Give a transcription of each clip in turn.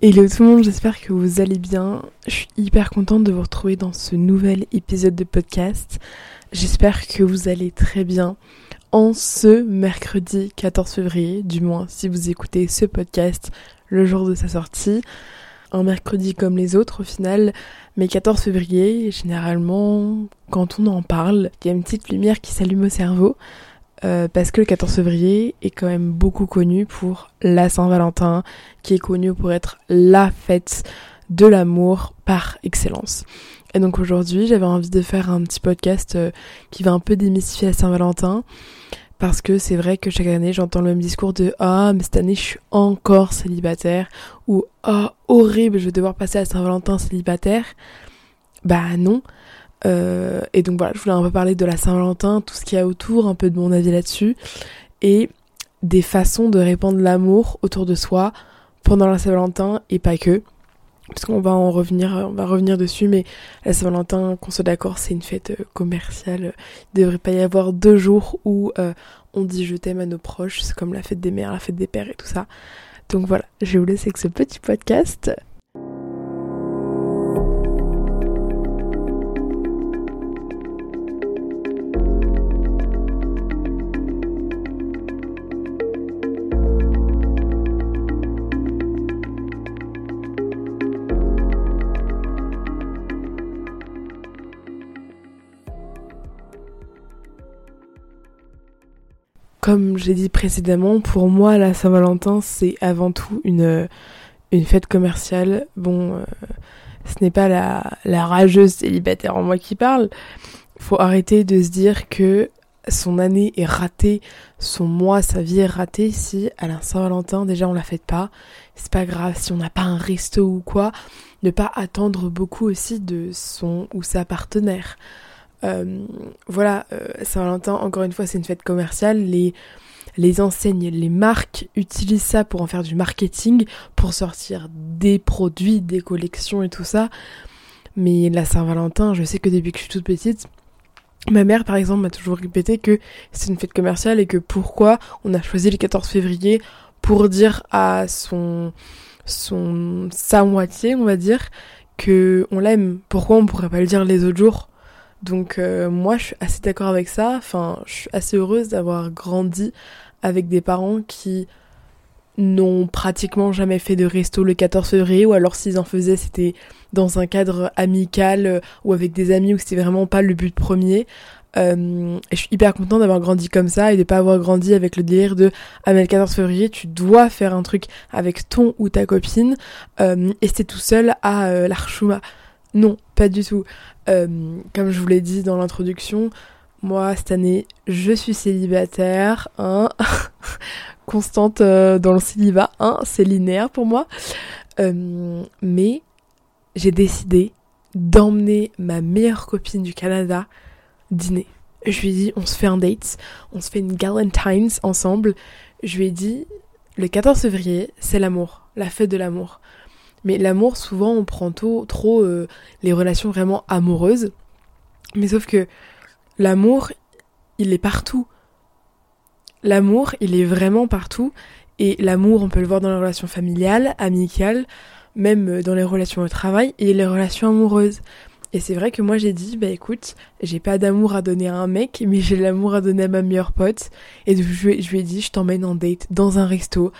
Hello tout le monde, j'espère que vous allez bien. Je suis hyper contente de vous retrouver dans ce nouvel épisode de podcast. J'espère que vous allez très bien en ce mercredi 14 février, du moins si vous écoutez ce podcast le jour de sa sortie. Un mercredi comme les autres au final, mais 14 février, généralement, quand on en parle, il y a une petite lumière qui s'allume au cerveau. Euh, parce que le 14 février est quand même beaucoup connu pour la Saint-Valentin, qui est connue pour être la fête de l'amour par excellence. Et donc aujourd'hui, j'avais envie de faire un petit podcast euh, qui va un peu démystifier la Saint-Valentin, parce que c'est vrai que chaque année, j'entends le même discours de ah mais cette année je suis encore célibataire ou ah horrible, je vais devoir passer à Saint-Valentin célibataire. Bah non. Euh, et donc voilà, je voulais un peu parler de la Saint-Valentin, tout ce qu'il y a autour, un peu de mon avis là-dessus, et des façons de répandre l'amour autour de soi pendant la Saint-Valentin et pas que. Parce va en revenir, va revenir dessus, mais la Saint-Valentin, qu'on soit d'accord, c'est une fête euh, commerciale. Il ne devrait pas y avoir deux jours où euh, on dit je t'aime à nos proches, c'est comme la fête des mères, la fête des pères et tout ça. Donc voilà, je vais vous laisser avec ce petit podcast. Comme j'ai dit précédemment, pour moi, la Saint-Valentin, c'est avant tout une, une fête commerciale. Bon, euh, ce n'est pas la, la rageuse célibataire en moi qui parle. Faut arrêter de se dire que son année est ratée, son mois, sa vie est ratée si à la Saint-Valentin, déjà on la fête pas. C'est pas grave si on n'a pas un resto ou quoi. Ne pas attendre beaucoup aussi de son ou sa partenaire. Euh, voilà, euh, Saint-Valentin, encore une fois, c'est une fête commerciale. Les, les enseignes, les marques utilisent ça pour en faire du marketing, pour sortir des produits, des collections et tout ça. Mais la Saint-Valentin, je sais que depuis que je suis toute petite, ma mère, par exemple, m'a toujours répété que c'est une fête commerciale et que pourquoi on a choisi le 14 février pour dire à son, son, sa moitié, on va dire, que on l'aime. Pourquoi on pourrait pas le dire les autres jours? Donc euh, moi je suis assez d'accord avec ça, enfin je suis assez heureuse d'avoir grandi avec des parents qui n'ont pratiquement jamais fait de resto le 14 février ou alors s'ils en faisaient c'était dans un cadre amical euh, ou avec des amis où c'était vraiment pas le but premier. Euh, je suis hyper contente d'avoir grandi comme ça et de pas avoir grandi avec le délire de ah mais le 14 février tu dois faire un truc avec ton ou ta copine et c'est tout seul à euh, l'Archuma. Non, pas du tout. Euh, comme je vous l'ai dit dans l'introduction, moi cette année je suis célibataire, hein, constante euh, dans le célibat, hein, c'est linéaire pour moi. Euh, mais j'ai décidé d'emmener ma meilleure copine du Canada dîner. Je lui ai dit on se fait un date, on se fait une Galentine's ensemble. Je lui ai dit le 14 février c'est l'amour, la fête de l'amour. Mais l'amour, souvent, on prend trop, trop euh, les relations vraiment amoureuses. Mais sauf que l'amour, il est partout. L'amour, il est vraiment partout. Et l'amour, on peut le voir dans les relations familiales, amicales, même euh, dans les relations au travail et les relations amoureuses. Et c'est vrai que moi j'ai dit, bah écoute, j'ai pas d'amour à donner à un mec, mais j'ai l'amour à donner à ma meilleure pote. Et je, je lui ai dit, je t'emmène en date dans un resto.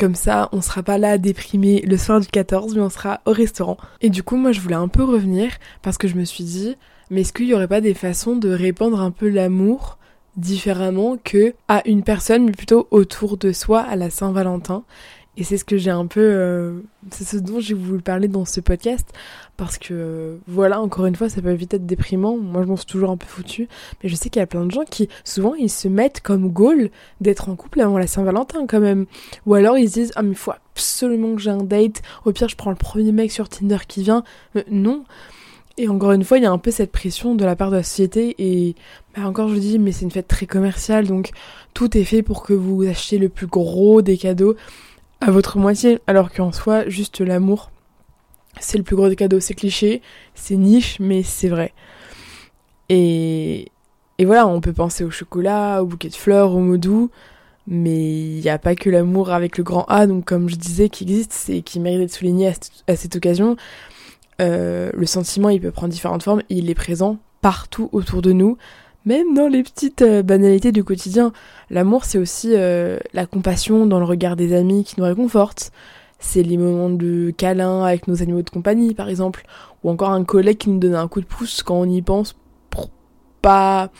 Comme ça, on sera pas là déprimé le soir du 14, mais on sera au restaurant. Et du coup, moi, je voulais un peu revenir parce que je me suis dit, mais est-ce qu'il y aurait pas des façons de répandre un peu l'amour différemment que à une personne, mais plutôt autour de soi à la Saint-Valentin? Et c'est ce que j'ai un peu, euh, c'est ce dont j'ai voulu parler dans ce podcast, parce que voilà, encore une fois, ça peut vite être déprimant. Moi, je m'en suis toujours un peu foutu, mais je sais qu'il y a plein de gens qui, souvent, ils se mettent comme goal d'être en couple avant la Saint-Valentin quand même, ou alors ils se disent ah mais il faut absolument que j'ai un date. Au pire, je prends le premier mec sur Tinder qui vient. non. Et encore une fois, il y a un peu cette pression de la part de la société et bah encore je dis mais c'est une fête très commerciale donc tout est fait pour que vous achetiez le plus gros des cadeaux à votre moitié, alors qu'en soi, juste l'amour, c'est le plus gros des cadeaux. C'est cliché, c'est niche, mais c'est vrai. Et, et voilà, on peut penser au chocolat, au bouquet de fleurs, au mots doux, mais il n'y a pas que l'amour avec le grand A, donc comme je disais, qui existe et qui mérite d'être souligné à, cette occasion. Euh, le sentiment, il peut prendre différentes formes, il est présent partout autour de nous, même dans les petites euh, banalités du quotidien. L'amour, c'est aussi euh, la compassion dans le regard des amis qui nous réconfortent. C'est les moments de câlin avec nos animaux de compagnie, par exemple, ou encore un collègue qui nous donne un coup de pouce quand on y pense pour pas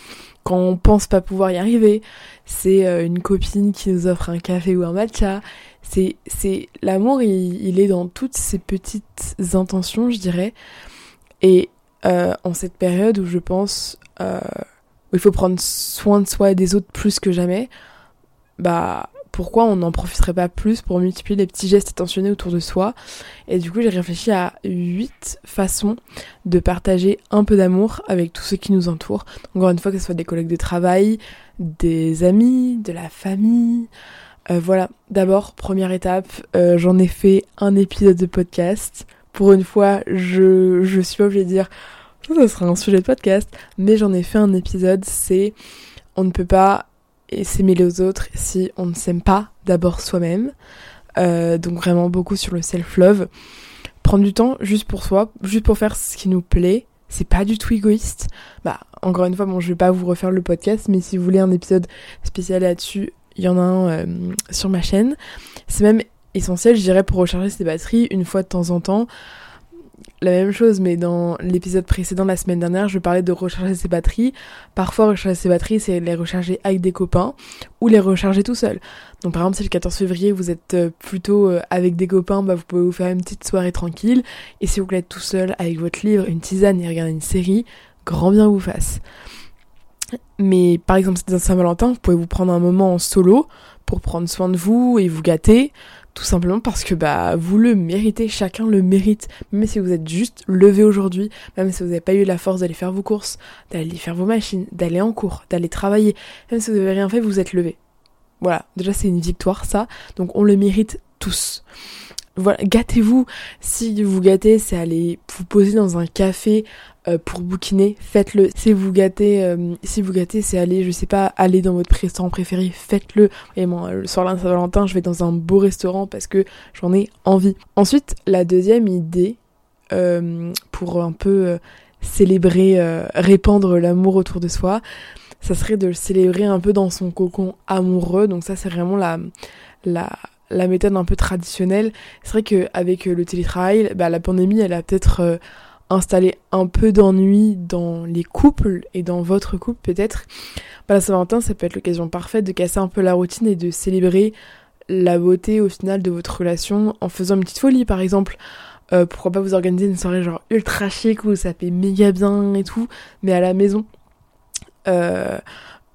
quand on pense pas pouvoir y arriver, c'est euh, une copine qui nous offre un café ou un matcha. C'est, c'est l'amour, il, est dans toutes ces petites intentions, je dirais. Et euh, en cette période où je pense euh, où il faut prendre soin de soi et des autres plus que jamais, bah pourquoi on n'en profiterait pas plus pour multiplier les petits gestes attentionnés autour de soi? Et du coup, j'ai réfléchi à 8 façons de partager un peu d'amour avec tous ceux qui nous entourent. Encore une fois, que ce soit des collègues de travail, des amis, de la famille. Euh, voilà, d'abord, première étape, euh, j'en ai fait un épisode de podcast. Pour une fois, je, je suis obligée de dire ça, sera un sujet de podcast, mais j'en ai fait un épisode, c'est on ne peut pas s'aimer les autres si on ne s'aime pas d'abord soi-même. Euh, donc vraiment beaucoup sur le self-love. Prendre du temps juste pour soi, juste pour faire ce qui nous plaît. C'est pas du tout égoïste. Bah, encore une fois, bon, je vais pas vous refaire le podcast, mais si vous voulez un épisode spécial là-dessus, il y en a un euh, sur ma chaîne. C'est même essentiel, je dirais, pour recharger ses batteries une fois de temps en temps la même chose, mais dans l'épisode précédent la semaine dernière, je parlais de recharger ses batteries. Parfois, recharger ses batteries, c'est les recharger avec des copains ou les recharger tout seul. Donc, par exemple, si le 14 février, vous êtes euh, plutôt euh, avec des copains, bah, vous pouvez vous faire une petite soirée tranquille. Et si vous voulez être tout seul avec votre livre, une tisane et regarder une série, grand bien vous fasse. Mais par exemple, c'est Saint-Valentin, vous pouvez vous prendre un moment en solo pour prendre soin de vous et vous gâter. Tout simplement parce que bah vous le méritez, chacun le mérite. Même si vous êtes juste levé aujourd'hui, même si vous n'avez pas eu la force d'aller faire vos courses, d'aller faire vos machines, d'aller en cours, d'aller travailler, même si vous n'avez rien fait, vous êtes levé. Voilà, déjà c'est une victoire ça, donc on le mérite tous. Voilà, gâtez-vous. Si vous gâtez, c'est aller vous poser dans un café euh, pour bouquiner, faites-le. Si vous gâtez, euh, si vous gâtez, c'est aller, je sais pas, aller dans votre restaurant préféré, faites-le. Et moi, le soir de Saint-Valentin, je vais dans un beau restaurant parce que j'en ai envie. Ensuite, la deuxième idée euh, pour un peu célébrer, répandre l'amour autour de soi, ça serait de le célébrer un peu dans son cocon amoureux. Donc ça, c'est vraiment la la la méthode un peu traditionnelle. C'est vrai qu'avec le télétravail, bah, la pandémie, elle a peut-être installer un peu d'ennui dans les couples et dans votre couple peut-être, bah, la Saint-Valentin, ça peut être l'occasion parfaite de casser un peu la routine et de célébrer la beauté au final de votre relation en faisant une petite folie par exemple. Euh, pourquoi pas vous organiser une soirée genre ultra chic où ça fait méga bien et tout, mais à la maison. Euh,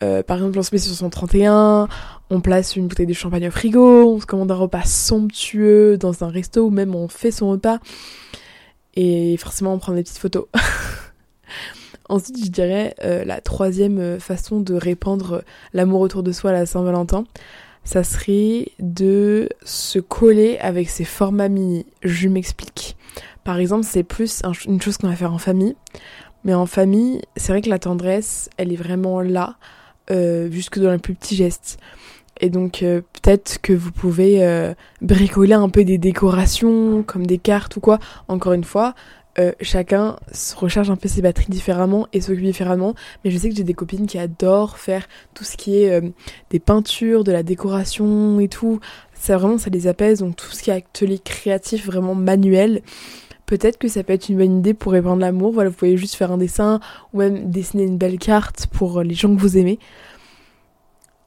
euh, par exemple, on se met sur son 31, on place une bouteille de champagne au frigo, on se commande un repas somptueux dans un resto ou même on fait son repas et forcément on prend des petites photos. Ensuite, je dirais euh, la troisième euh, façon de répandre l'amour autour de soi à la Saint-Valentin, ça serait de se coller avec ses formats mini. Je m'explique. Par exemple, c'est plus une chose qu'on va faire en famille. Mais en famille, c'est vrai que la tendresse, elle est vraiment là, euh, jusque dans les plus petits gestes. Et donc euh, peut-être que vous pouvez euh, bricoler un peu des décorations, comme des cartes ou quoi. Encore une fois, euh, chacun se recharge un peu ses batteries différemment et s'occupe différemment. Mais je sais que j'ai des copines qui adorent faire tout ce qui est des peintures, de la décoration et tout. Ça vraiment, ça les apaise. Donc tout ce qui est atelier créatif, vraiment manuel. Peut-être que ça peut être une bonne idée pour répandre l'amour. Voilà, vous pouvez juste faire un dessin ou même dessiner une belle carte pour les gens que vous aimez.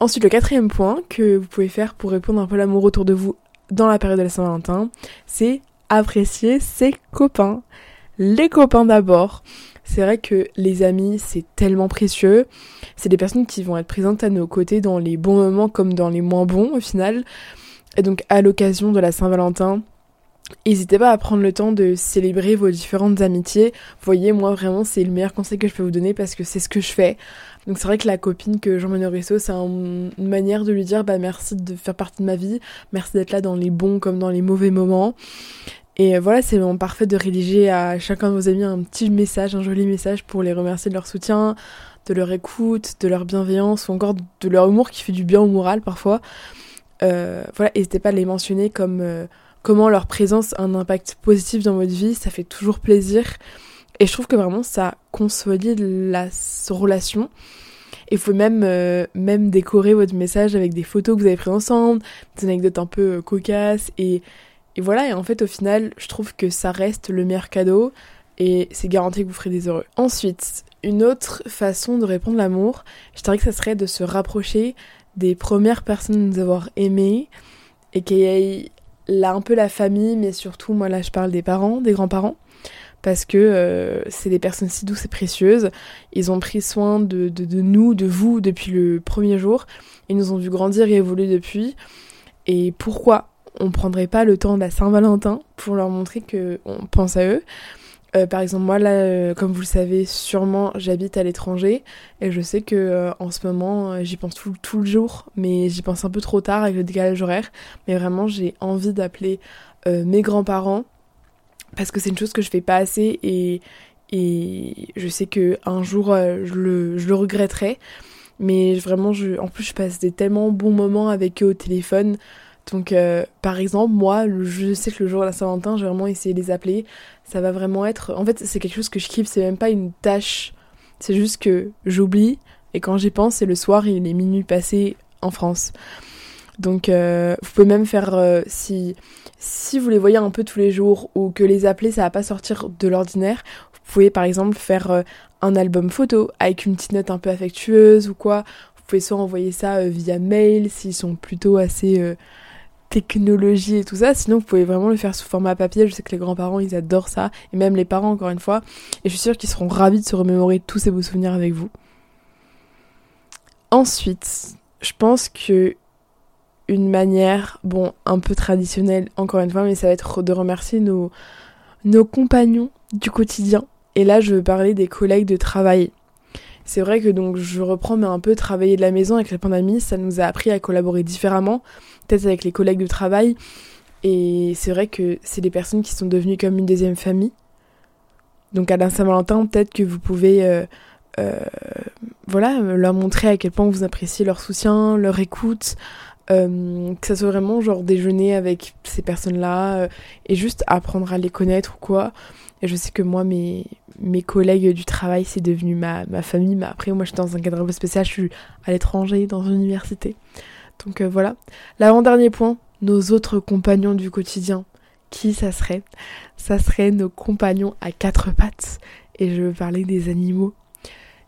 Ensuite, le quatrième point que vous pouvez faire pour répondre un peu l'amour autour de vous dans la période de la Saint-Valentin, c'est apprécier ses copains. Les copains d'abord. C'est vrai que les amis, c'est tellement précieux. C'est des personnes qui vont être présentes à nos côtés dans les bons moments comme dans les moins bons au final. Et donc à l'occasion de la Saint-Valentin, N'hésitez pas à prendre le temps de célébrer vos différentes amitiés. Voyez, moi vraiment, c'est le meilleur conseil que je peux vous donner parce que c'est ce que je fais. Donc c'est vrai que la copine que j'emmène au resto, c'est une manière de lui dire bah merci de faire partie de ma vie, merci d'être là dans les bons comme dans les mauvais moments. Et voilà, c'est vraiment parfait de rédiger à chacun de vos amis un petit message, un joli message pour les remercier de leur soutien, de leur écoute, de leur bienveillance ou encore de leur humour qui fait du bien au moral parfois. Euh, voilà, n'hésitez pas à les mentionner comme euh, comment leur présence a un impact positif dans votre vie, ça fait toujours plaisir. Et je trouve que vraiment ça consolide la relation. Et vous pouvez même, euh, même décorer votre message avec des photos que vous avez prises ensemble, des anecdotes un peu cocasses. Et, et voilà, et en fait au final, je trouve que ça reste le meilleur cadeau et c'est garanti que vous ferez des heureux. Ensuite, une autre façon de répondre l'amour, je dirais que ça serait de se rapprocher des premières personnes à nous avoir aimés et qu'il là un peu la famille, mais surtout, moi là je parle des parents, des grands-parents, parce que euh, c'est des personnes si douces et précieuses. Ils ont pris soin de, nous, de vous depuis le premier jour. Ils nous ont vu grandir et évoluer depuis. Et pourquoi on prendrait pas le temps de la Saint-Valentin pour leur montrer qu'on pense à eux? Euh, par exemple, moi, là, euh, comme vous le savez, sûrement, j'habite à l'étranger et je sais que euh, en ce moment, j'y pense tout, le jour, mais j'y pense un peu trop tard avec le décalage horaire. Mais vraiment, j'ai envie d'appeler mes grands-parents parce que c'est une chose que je fais pas assez et, et je sais que un jour, je le, je le regretterai. Mais vraiment, je, en plus, je passe des tellement bons moments avec eux au téléphone. Donc, euh, par exemple, moi, je sais que le jour de la Saint-Valentin, j'ai vraiment essayé de les appeler. Ça va vraiment être. En fait, c'est quelque chose que je kiffe, c'est même pas une tâche. C'est juste que j'oublie. Et quand j'y pense, c'est le soir, il est minuit passé en France. Donc, euh, vous pouvez même faire. Euh, si, si vous les voyez un peu tous les jours ou que les appeler, ça va pas sortir de l'ordinaire, vous pouvez par exemple faire un album photo avec une petite note un peu affectueuse ou quoi. Vous pouvez soit envoyer ça via mail s'ils sont plutôt assez technologie et tout ça. Sinon, vous pouvez vraiment le faire sous format papier. Je sais que les grands-parents, ils adorent ça. Et même les parents, encore une fois. Et je suis sûre qu'ils seront ravis de se remémorer tous ces beaux souvenirs avec vous. Ensuite, je pense que une manière, bon, un peu traditionnelle, encore une fois, mais ça va être de remercier nos, nos compagnons du quotidien. Et là, je veux parler des collègues de travail. C'est vrai que donc je reprends mais un peu travailler de la maison avec la pandémie, ça nous a appris à collaborer différemment, peut-être avec les collègues de travail. Et c'est vrai que c'est des personnes qui sont devenues comme une deuxième famille. Donc à la Saint-Valentin, peut-être que vous pouvez euh, euh, leur montrer à quel point vous appréciez leur soutien, leur écoute, euh, que ça soit vraiment genre déjeuner avec ces personnes-là et juste apprendre à les connaître ou quoi. Et je sais que moi, mes, mes collègues du travail, c'est devenu ma, ma famille. Mais après, moi, je suis dans un cadre un peu spécial. Je suis à l'étranger, dans une université. Donc euh, voilà. L'avant-dernier point, nos autres compagnons du quotidien. Qui ça serait? Ça serait nos compagnons à quatre pattes. Et je veux parler des animaux.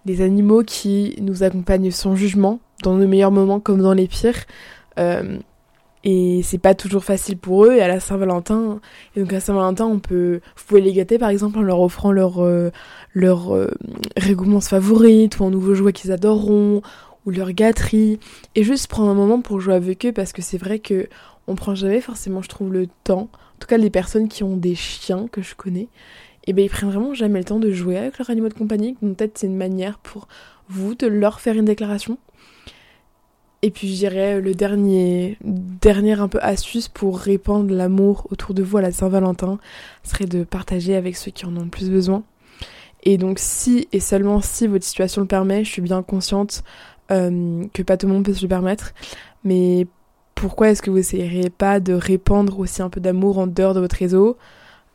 Des animaux qui nous accompagnent sans jugement, dans nos meilleurs moments comme dans les pires. Euh, et c'est pas toujours facile pour eux. Et à la Saint-Valentin et donc à Saint-Valentin on peut vous pouvez les gâter par exemple en leur offrant leur euh, leur euh, favorite ou un nouveau jouet qu'ils adoreront ou leur gâterie. Et juste prendre un moment pour jouer avec eux parce que c'est vrai que on prend jamais forcément je trouve le temps. En tout cas les personnes qui ont des chiens que je connais et eh ben ils prennent vraiment jamais le temps de jouer avec leur animaux de compagnie. Donc peut-être c'est une manière pour vous de leur faire une déclaration et puis je dirais le dernier, dernière un peu astuce pour répandre l'amour autour de vous à la Saint-Valentin serait de partager avec ceux qui en ont le plus besoin. Et donc si et seulement si votre situation le permet, je suis bien consciente euh, que pas tout le monde peut se le permettre, mais pourquoi est-ce que vous essayeriez pas de répandre aussi un peu d'amour en dehors de votre réseau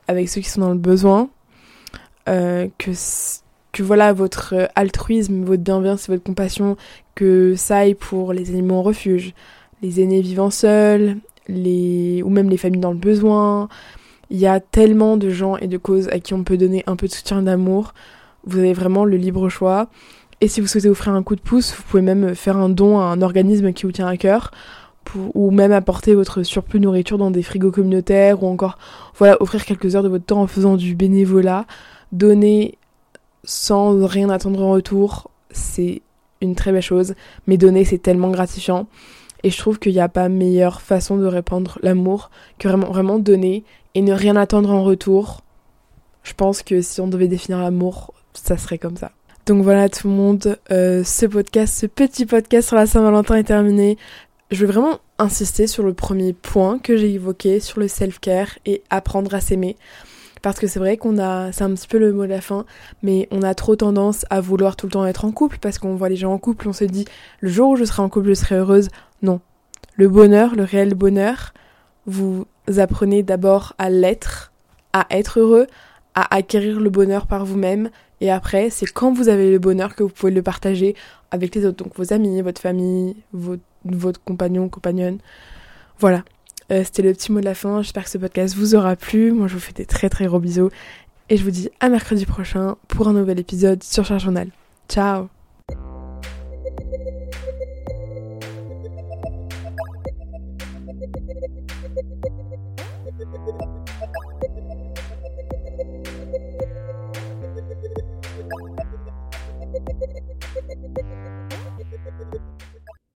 avec ceux qui sont dans le besoin? Euh, que voilà votre altruisme, votre bienveillance et votre compassion, que ça aille pour les animaux en refuge, les aînés vivant seuls, les ou même les familles dans le besoin. Il y a tellement de gens et de causes à qui on peut donner un peu de soutien d'amour. Vous avez vraiment le libre choix. Et si vous souhaitez offrir un coup de pouce, vous pouvez même faire un don à un organisme qui vous tient à cœur. ou même apporter votre surplus de nourriture dans des frigos communautaires ou encore voilà offrir quelques heures de votre temps en faisant du bénévolat donner sans rien attendre en retour, c'est une très belle chose. Mais donner, c'est tellement gratifiant. Et je trouve qu'il n'y a pas meilleure façon de répandre l'amour que vraiment, donner et ne rien attendre en retour. Je pense que si on devait définir l'amour, ça serait comme ça. Donc voilà tout le monde, euh, ce podcast, ce petit podcast sur la Saint-Valentin est terminé. Je vais vraiment insister sur le premier point que j'ai évoqué, sur le self-care et apprendre à s'aimer. Parce que c'est vrai qu'on a, c'est un petit peu le mot de la fin, mais on a trop tendance à vouloir tout le temps être en couple parce qu'on voit les gens en couple, on se dit le jour où je serai en couple, je serai heureuse. Non. Le bonheur, le réel bonheur, vous apprenez d'abord à l'être, à être heureux, à acquérir le bonheur par vous-même. Et après, c'est quand vous avez le bonheur que vous pouvez le partager avec les autres. Donc vos amis, votre famille, votre, votre compagnon, compagnonne. Voilà. Euh, c'était le petit mot de la fin. J'espère que ce podcast vous aura plu. Moi, je vous fais des très très gros bisous. Et je vous dis à mercredi prochain pour un nouvel épisode sur Charge Journal. Ciao